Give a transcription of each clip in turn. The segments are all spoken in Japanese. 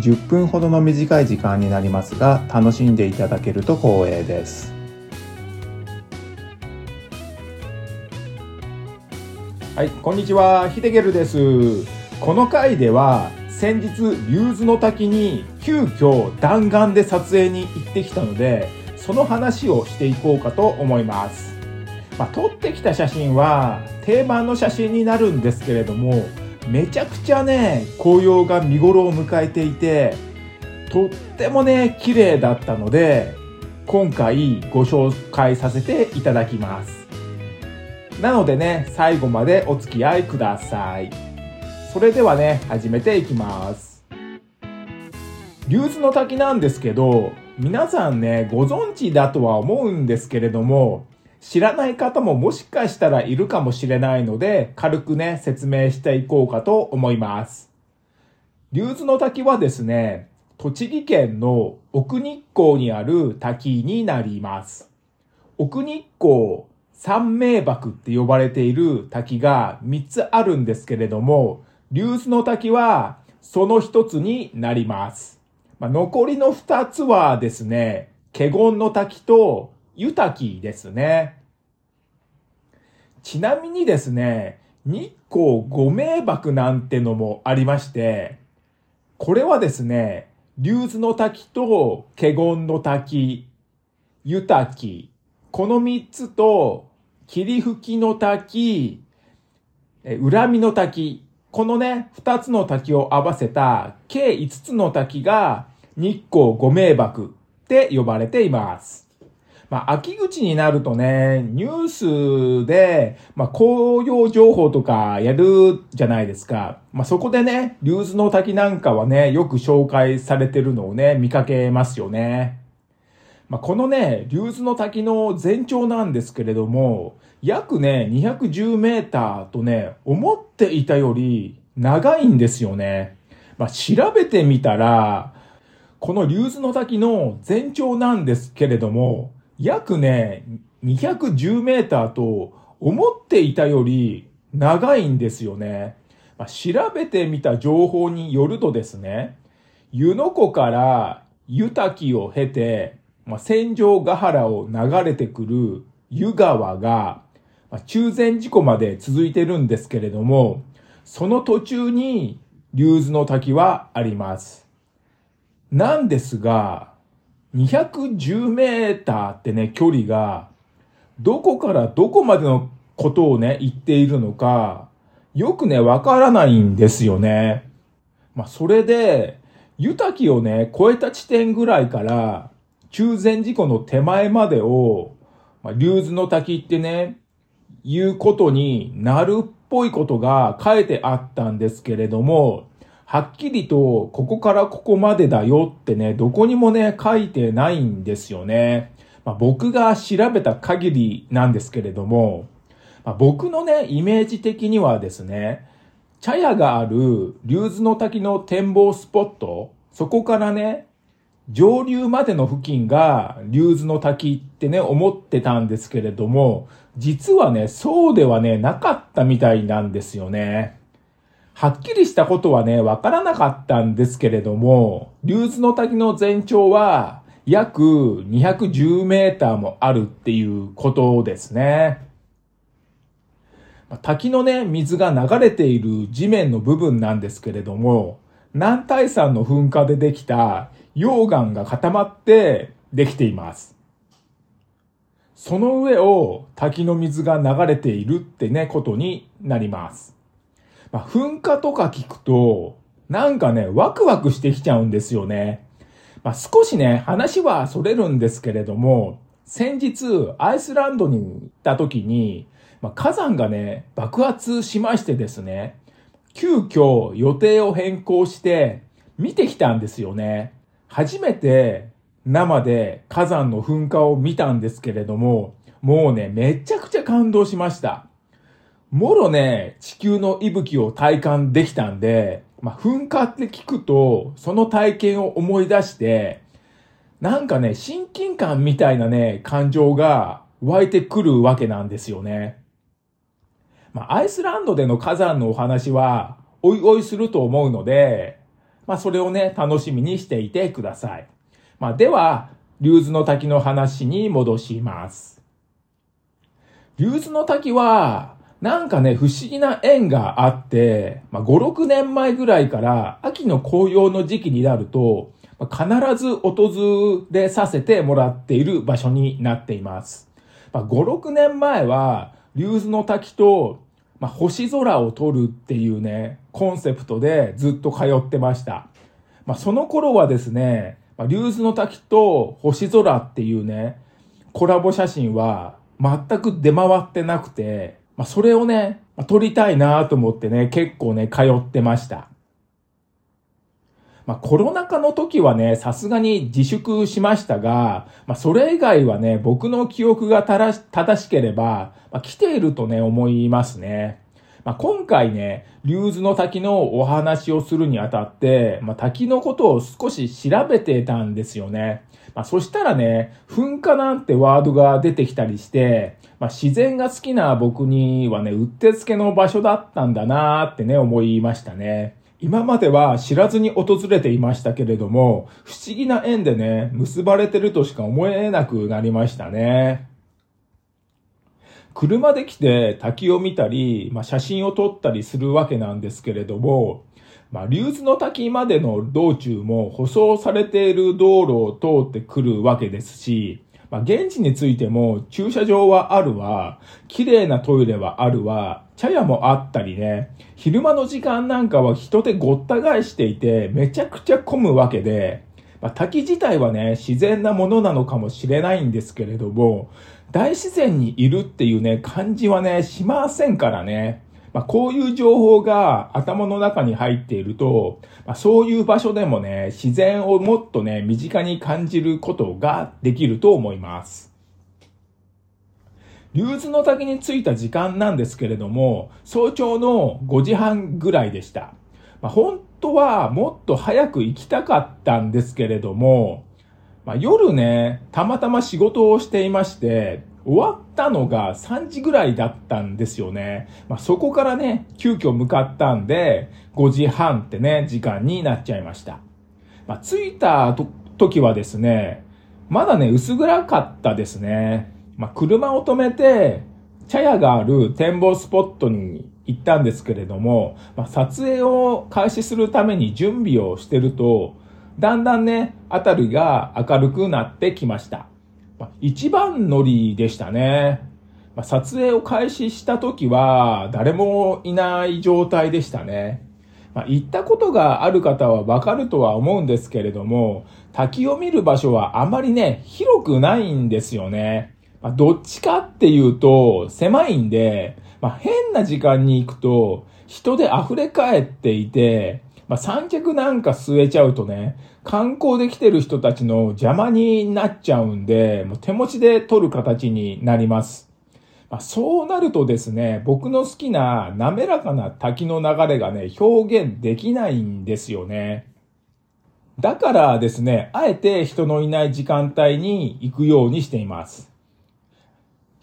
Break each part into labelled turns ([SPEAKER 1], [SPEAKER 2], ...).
[SPEAKER 1] 10分ほどの短い時間になりますが楽しんでいただけると光栄です。はいこんにちは。ヒデゲルです。この回では先日竜頭の滝に急遽弾丸で撮影に行ってきたのでその話をしていこうかと思います。まあ、撮ってきた写真は定番の写真になるんですけれどもめちゃくちゃね紅葉が見頃を迎えていてとってもね綺麗だったので今回ご紹介させていただきます。なのでね最後までお付き合いください。それではね始めていきます。竜頭の滝なんですけど皆さんねご存知だとは思うんですけれども知らない方ももしかしたらいるかもしれないので、軽くね、説明していこうかと思います。竜頭の滝はですね、栃木県の奥日光にある滝になります。奥日光三名瀑って呼ばれている滝が3つあるんですけれども、竜頭の滝はその1つになります。まあ、残りの2つはですね、華厳の滝と湯滝ですね。ちなみにですね、日光五名瀑なんてのもありまして、これはですね、竜頭の滝と華厳の滝、湯滝、この三つと霧吹きの滝、恨みの滝、このね、二つの滝を合わせた計五つの滝が日光五名瀑って呼ばれています。まあ、秋口になるとね、ニュースで、まあ、紅葉情報とかやるじゃないですか。まあ、そこでね、竜頭の滝なんかはね、よく紹介されてるのをね、見かけますよね。まあ、このね、竜頭の滝の全長なんですけれども、約ね、210メーターとね、思っていたより長いんですよね。まあ、調べてみたら、この竜頭の滝の全長なんですけれども、約ね、210メーターと思っていたより長いんですよね。まあ、調べてみた情報によるとですね、湯の湖から湯滝を経て、まあ、戦場ヶ原を流れてくる湯川が、まあ、中禅寺湖まで続いてるんですけれども、その途中に竜頭の滝はあります。なんですが、210メーターってね、距離が、どこからどこまでのことをね、言っているのか、よくね、わからないんですよね。まあ、それで、湯滝をね、超えた地点ぐらいから、中禅寺湖の手前までを、まあ、竜頭の滝ってね、いうことになるっぽいことが書いてあったんですけれども、はっきりとここからここまでだよってね、どこにもね、書いてないんですよね。まあ、僕が調べた限りなんですけれども、まあ、僕のね、イメージ的にはですね、茶屋がある竜頭の滝の展望スポット、そこからね、上流までの付近が竜頭の滝ってね、思ってたんですけれども、実はね、そうではね、なかったみたいなんですよね。はっきりしたことはね、わからなかったんですけれども、竜頭の滝の全長は約210メーターもあるっていうことですね。滝のね、水が流れている地面の部分なんですけれども、南大山の噴火でできた溶岩が固まってできています。その上を滝の水が流れているってね、ことになります。まあ、噴火とか聞くと、なんかね、ワクワクしてきちゃうんですよね。まあ、少しね、話はそれるんですけれども、先日、アイスランドに行った時に、まあ、火山がね、爆発しましてですね、急遽予定を変更して見てきたんですよね。初めて生で火山の噴火を見たんですけれども、もうね、めちゃくちゃ感動しました。もろね、地球の息吹を体感できたんで、まあ、噴火って聞くと、その体験を思い出して、なんかね、親近感みたいなね、感情が湧いてくるわけなんですよね。まあ、アイスランドでの火山のお話は、おいおいすると思うので、まあ、それをね、楽しみにしていてください。まあ、では、竜頭の滝の話に戻します。竜頭の滝は、なんかね、不思議な縁があって、まあ、5、6年前ぐらいから秋の紅葉の時期になると、まあ、必ず訪れさせてもらっている場所になっています。まあ、5、6年前は、竜頭の滝と、まあ、星空を撮るっていうね、コンセプトでずっと通ってました。まあ、その頃はですね、まあ、竜頭の滝と星空っていうね、コラボ写真は全く出回ってなくて、まあ、それをね、まあ、撮りたいなと思ってね、結構ね、通ってました。まあ、コロナ禍の時はね、さすがに自粛しましたが、まあ、それ以外はね、僕の記憶が正しければ、まあ、来ているとね、思いますね。まあ、今回ね、竜頭の滝のお話をするにあたって、まあ、滝のことを少し調べてたんですよね。まあ、そしたらね、噴火なんてワードが出てきたりして、まあ、自然が好きな僕にはね、うってつけの場所だったんだなーってね、思いましたね。今までは知らずに訪れていましたけれども、不思議な縁でね、結ばれてるとしか思えなくなりましたね。車で来て滝を見たり、まあ、写真を撮ったりするわけなんですけれども、まあ、竜頭の滝までの道中も舗装されている道路を通ってくるわけですし、まあ、現地についても駐車場はあるわ、綺麗なトイレはあるわ、茶屋もあったりね、昼間の時間なんかは人でごった返していてめちゃくちゃ混むわけで、まあ、滝自体はね、自然なものなのかもしれないんですけれども、大自然にいるっていうね、感じはね、しませんからね。まあ、こういう情報が頭の中に入っていると、まあ、そういう場所でもね、自然をもっとね、身近に感じることができると思います。竜頭の滝に着いた時間なんですけれども、早朝の5時半ぐらいでした。まあ、本当はもっと早く行きたかったんですけれども、まあ、夜ね、たまたま仕事をしていまして、終わったのが3時ぐらいだったんですよね。まあ、そこからね、急遽向かったんで、5時半ってね、時間になっちゃいました。まあ、着いた時はですね、まだね、薄暗かったですね。まあ、車を止めて、茶屋がある展望スポットに行ったんですけれども、まあ、撮影を開始するために準備をしてると、だんだんね、あたりが明るくなってきました。まあ、一番乗りでしたね。まあ、撮影を開始した時は誰もいない状態でしたね。まあ、行ったことがある方はわかるとは思うんですけれども、滝を見る場所はあまりね、広くないんですよね。まあ、どっちかっていうと、狭いんで、まあ、変な時間に行くと、人で溢れ返っていて、まあ、三脚なんか据えちゃうとね、観光で来てる人たちの邪魔になっちゃうんで、もう手持ちで撮る形になります。まあ、そうなるとですね、僕の好きな滑らかな滝の流れがね、表現できないんですよね。だからですね、あえて人のいない時間帯に行くようにしています。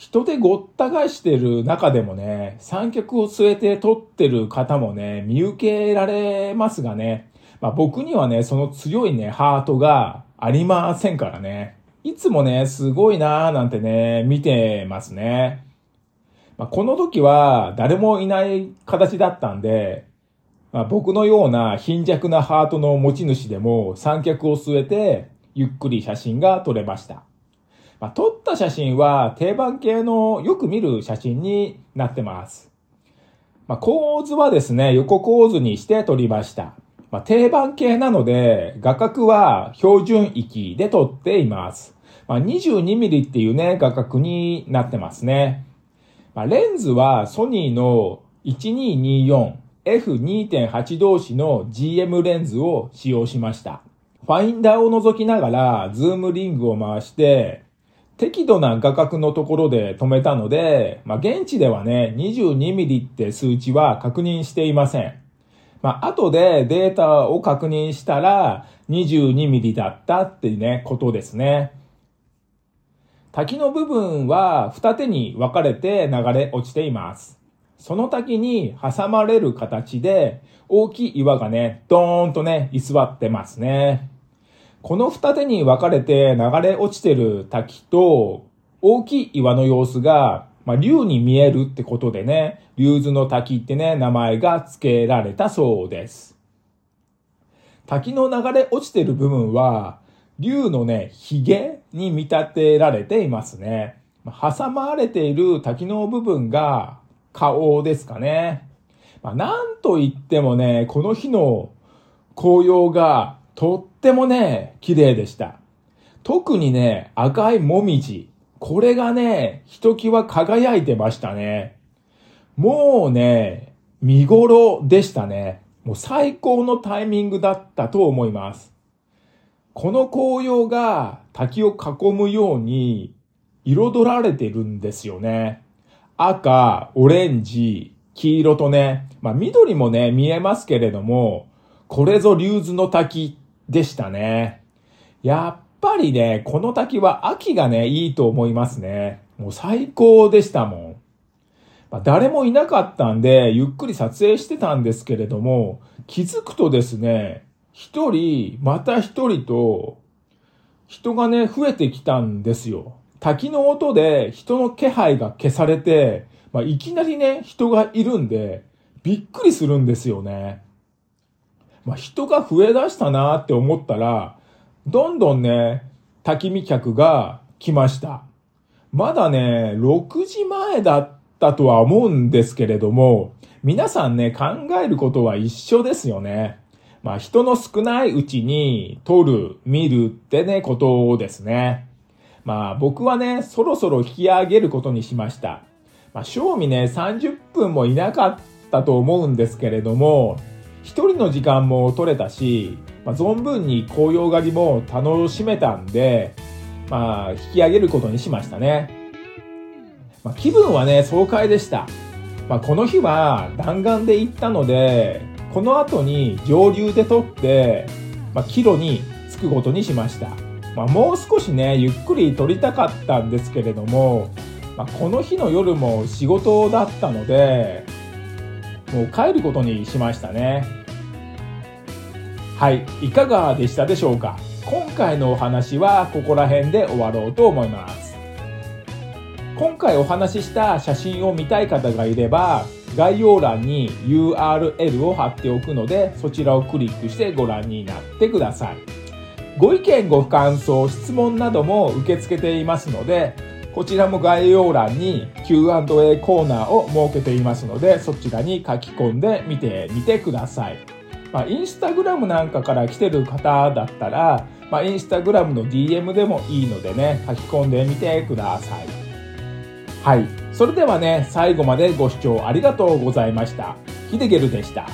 [SPEAKER 1] 人でごった返してる中でもね、三脚を据えて撮ってる方もね、見受けられますがね、まあ僕にはね、その強いね、ハートがありませんからね。いつもね、すごいなーなんてね、見てますね。まあ、この時は誰もいない形だったんで、まあ、僕のような貧弱なハートの持ち主でも三脚を据えてゆっくり写真が撮れました。まあ、撮った写真は定番系のよく見る写真になってます。まあ、構図はですね、横構図にして撮りました。まあ、定番系なので、画角は標準域で撮っています。まあ、22mm っていうね、画角になってますね。まあ、レンズはソニーの 1224F2.8 同士の GM レンズを使用しました。フファインダーを覗きながら、ズームリングを回して、適度な画角のところで止めたので、まあ、現地ではね、22ミリって数値は確認していません。まあ、後でデータを確認したら、22ミリだったってね、ことですね。滝の部分は二手に分かれて流れ落ちています。その滝に挟まれる形で大きい岩がね、ドーンとね、居座ってますね。この二手に分かれて流れ落ちてる滝と大きい岩の様子が、まあ、竜に見えるってことでね、竜頭の滝ってね、名前が付けられたそうです。滝の流れ落ちてる部分は、竜のね、髭に見立てられていますね。挟まれている滝の部分が顔ですかね。まあ、なんと言ってもね、この日の紅葉がとってもね、綺麗でした。特にね、赤いもみじ。これがね、ひときわ輝いてましたね。もうね、見頃でしたね。もう最高のタイミングだったと思います。この紅葉が滝を囲むように彩られてるんですよね。赤、オレンジ、黄色とね、まあ緑もね、見えますけれども、これぞ竜頭の滝でしたね。やっぱりね、この滝は秋がね、いいと思いますね。もう最高でしたもん。まあ、誰もいなかったんで、ゆっくり撮影してたんですけれども、気づくとですね、一人、また一人と、人がね、増えてきたんですよ。滝の音で人の気配が消されて、まあ、いきなりね、人がいるんで、びっくりするんですよね。まあ、人が増え出したなって思ったら、どんどんね、焚き火客が来ました。まだね、6時前だったとは思うんですけれども、皆さんね、考えることは一緒ですよね。まあ人の少ないうちに撮る、見るってね、ことをですね。まあ僕はね、そろそろ引き上げることにしました。まあ正味ね、30分もいなかったと思うんですけれども、一人の時間も取れたし、まあ、存分に紅葉狩りも楽しめたんで、まあ、引き上げることにしましたね。まあ、気分はね、爽快でした。まあ、この日は弾丸で行ったので、この後に上流で取って、まあ、キロに着くことにしました。まあ、もう少しね、ゆっくり取りたかったんですけれども、まあ、この日の夜も仕事だったので、もう帰ることにしましたね。はい、いかがでしたでしょうか？今回のお話はここら辺で終わろうと思います。今回お話しした写真を見たい方がいれば、概要欄に URL を貼っておくので、そちらをクリックしてご覧になってください。ご意見、ご感想、質問なども受け付けていますので、こちらも概要欄に Q&A コーナーを設けていますので、そちらに書き込んでみてみてください。まあ、インスタグラムなんかから来てる方だったら、まあ、インスタグラムの DM でもいいのでね、書き込んでみてください。はい。それではね、最後までご視聴ありがとうございました。ヒデゲルでした。